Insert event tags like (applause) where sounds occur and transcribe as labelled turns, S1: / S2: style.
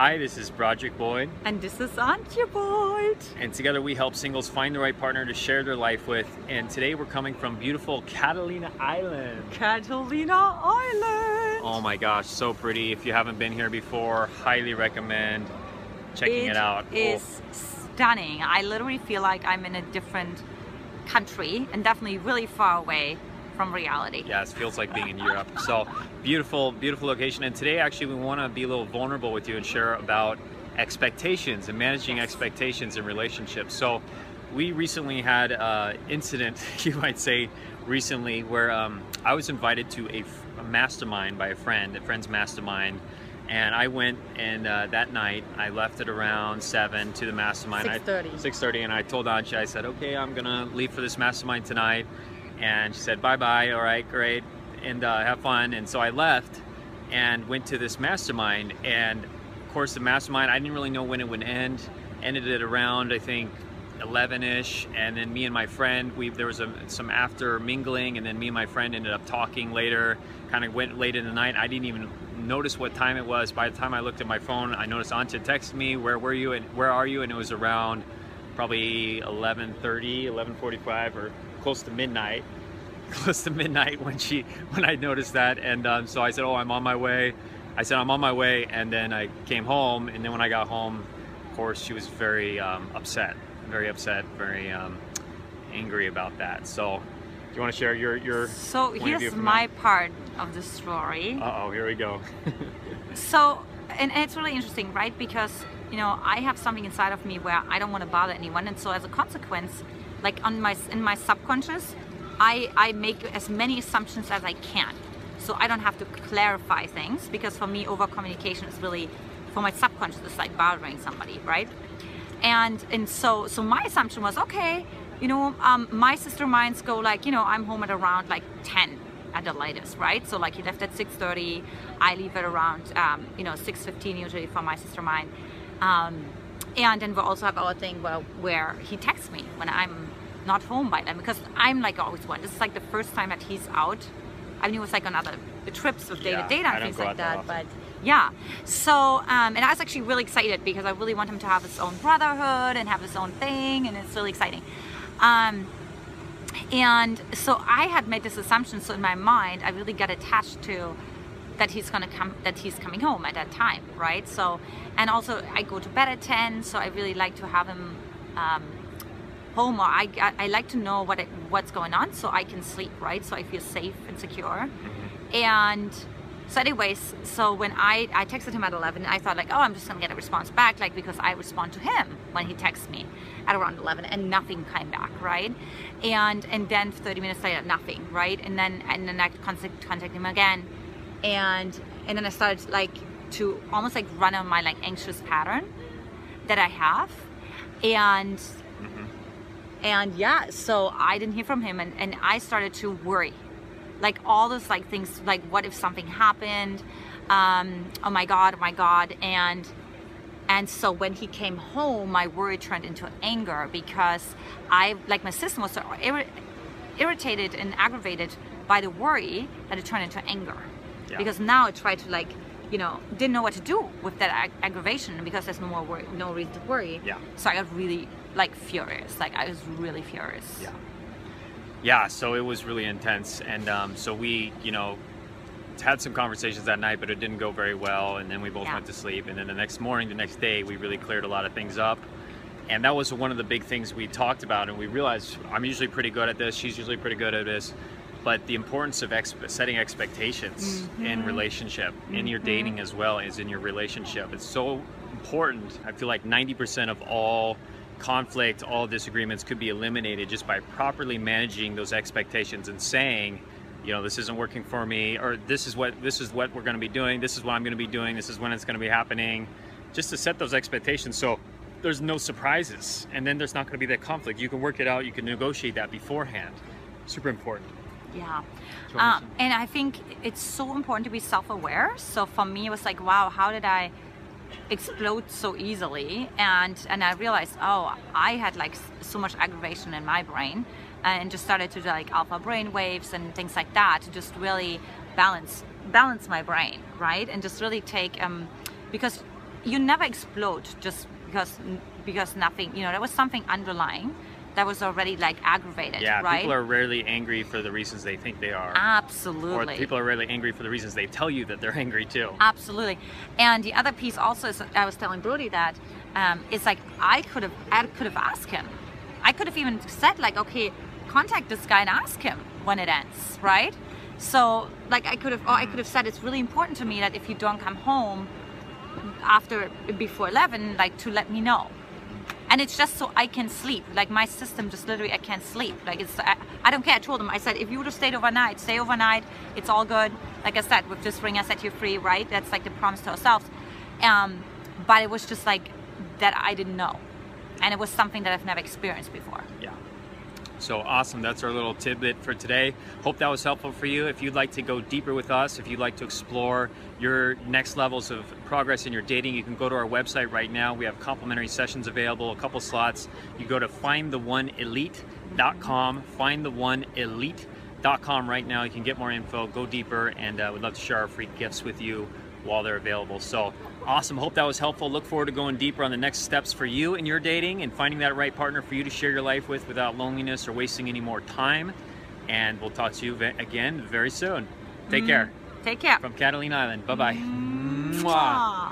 S1: Hi, this is Broderick Boyd.
S2: And this is Antje Boyd.
S1: And together we help singles find the right partner to share their life with. And today we're coming from beautiful Catalina Island.
S2: Catalina Island.
S1: Oh my gosh, so pretty. If you haven't been here before, highly recommend checking it,
S2: it
S1: out.
S2: It is oh. stunning. I literally feel like I'm in a different country and definitely really far away from reality.
S1: Yes, feels like being in Europe. So beautiful, beautiful location. And today actually we want to be a little vulnerable with you and share about expectations and managing yes. expectations in relationships. So we recently had an incident, (laughs) you might say, recently where um, I was invited to a, a, mastermind by a friend, a friend's mastermind. And I went and uh, that night I left at around seven to the mastermind.
S2: 6:30.
S1: 6:30, and I told Antje, I said, "Okay, I'm gonna leave for this mastermind tonight." And she said bye bye all right great and uh, have fun and so i left and went to this mastermind and of course the mastermind i didn't really know when it would end ended it around i think 11ish and then me and my friend we there was a, some after mingling and then me and my friend ended up talking later kind of went late in the night i didn't even notice what time it was by the time i looked at my phone i noticed Antje texted me where were you and where are you? and it was around probably 11:30 11:45 or close to midnight close to midnight when she when I noticed that. And um, so I said oh I'm on my way. I said I'm on my way. And then I came home. And then when I got home of course she was very um, upset very upset very um, angry about that. So do you want to share your your
S2: so here's my that? part of the story.
S1: Uh-oh here we go. (laughs)
S2: So and it's really interesting right? Because you know I have something inside of me where I don't want to bother anyone. And so as a consequence like on my in my subconscious I, I make as many assumptions as I can. So I don't have to clarify things because for me over communication is really for my subconscious it's like bothering somebody right? And and so so my assumption was okay you know um, my sister minds go like you know I'm home at around like 10 at the latest right? So like he left at 6:30 I leave at around um, you know 6:15 usually for my sister mine. Um, and then we also have our thing where, where he texts me when I'm not home by then because I'm like always one. This is like the first time that he's out. I mean, it was like on other trips with David yeah, and things like that, that but yeah. So, um, and I was actually really excited because I really want him to have his own brotherhood and have his own thing, and it's really exciting. Um, and so I had made this assumption. So in my mind, I really got attached to that he's gonna come, that he's coming home at that time, right? So, and also I go to bed at 10, so I really like to have him um, home or I, I, like to know what it, what's going on so I can sleep, right? So I feel safe and secure. Mm-hmm. And so anyways, so when I, I texted him at 11, I thought like, oh, I'm just gonna get a response back, like because I respond to him when he texts me at around 11 and nothing came back, right? And and then 30 minutes later, nothing, right? And then and then I contact, contact him again, and and then I started like to almost like run on my like anxious pattern that I have, and mm-hmm and yeah so i didn't hear from him and, and i started to worry. Like all those like things like what if something happened? Um, oh my god oh my god. And and so when he came home my worry turned into anger because i like my system was so ir- irritated and aggravated by the worry that it turned into anger. Yeah. because now i tried to like you know didn't know what to do with that ag- aggravation because there's no more worry, no reason to worry
S1: yeah
S2: so i got really like furious. Like I was really furious.
S1: Yeah. Yeah. So it was really intense, and um, so we, you know, had some conversations that night, but it didn't go very well. And then we both yeah. went to sleep. And then the next morning, the next day, we really cleared a lot of things up. And that was one of the big things we talked about. And we realized I'm usually pretty good at this. She's usually pretty good at this. But the importance of ex- setting expectations mm-hmm. in relationship, mm-hmm. in your mm-hmm. dating as well as in your relationship, it's so important. I feel like 90% of all conflict, all disagreements could be eliminated just by properly managing those expectations and saying, you know, this isn't working for me, or this is what this is what we're going to be doing. This is what I'm going to be doing. This is when it's going to be happening. Just to set those expectations, so there's no surprises, and then there's not going to be that conflict. You can work it out. You can negotiate that beforehand. Super important.
S2: Yeah. Um, and I think it's so important to be self aware. So for me, it was like, wow, how did I explode so easily and and I realized oh I had like so much aggravation in my brain and just started to do like alpha brain waves and things like that to just really balance balance my brain right and just really take um because you never explode just because because nothing you know there was something underlying that was already like aggravated
S1: Yeah,
S2: right
S1: people are rarely angry for the reasons they think they are.
S2: Absolutely.
S1: Or people are rarely angry for the reasons they tell you that they're angry too.
S2: Absolutely. And the other piece also is I was telling Brody that um, it's like I could have I could have asked him. I could have even said like, okay, contact this guy and ask him when it ends, right? So like I could have or I could have said it's really important to me that if you don't come home after before 11 like to let me know and it's just so I can sleep. Like my system just literally I can't sleep. Like it's I, I don't care. I told him I said if you would have stayed overnight, stay overnight. It's all good. Like I said, with this ring, I set you free, right? That's like the promise to ourselves. Um, but it was just like that I didn't know, and it was something that I've never experienced before.
S1: So awesome. That's our little tidbit for today. Hope that was helpful for you. If you'd like to go deeper with us, if you'd like to explore your next levels of progress in your dating, you can go to our website right now. We have complimentary sessions available, a couple slots. You go to findtheoneelite.com, findtheoneelite.com right now. You can get more info, go deeper, and uh, we'd love to share our free gifts with you while they're available. So awesome. Hope that was helpful. Look forward to going deeper on the next steps for you in your dating and finding that right partner for you to share your life with without loneliness or wasting any more time. And we'll talk to you again very soon. Take mm-hmm. care.
S2: Take care.
S1: From Catalina Island. Bye bye.
S2: Mwah.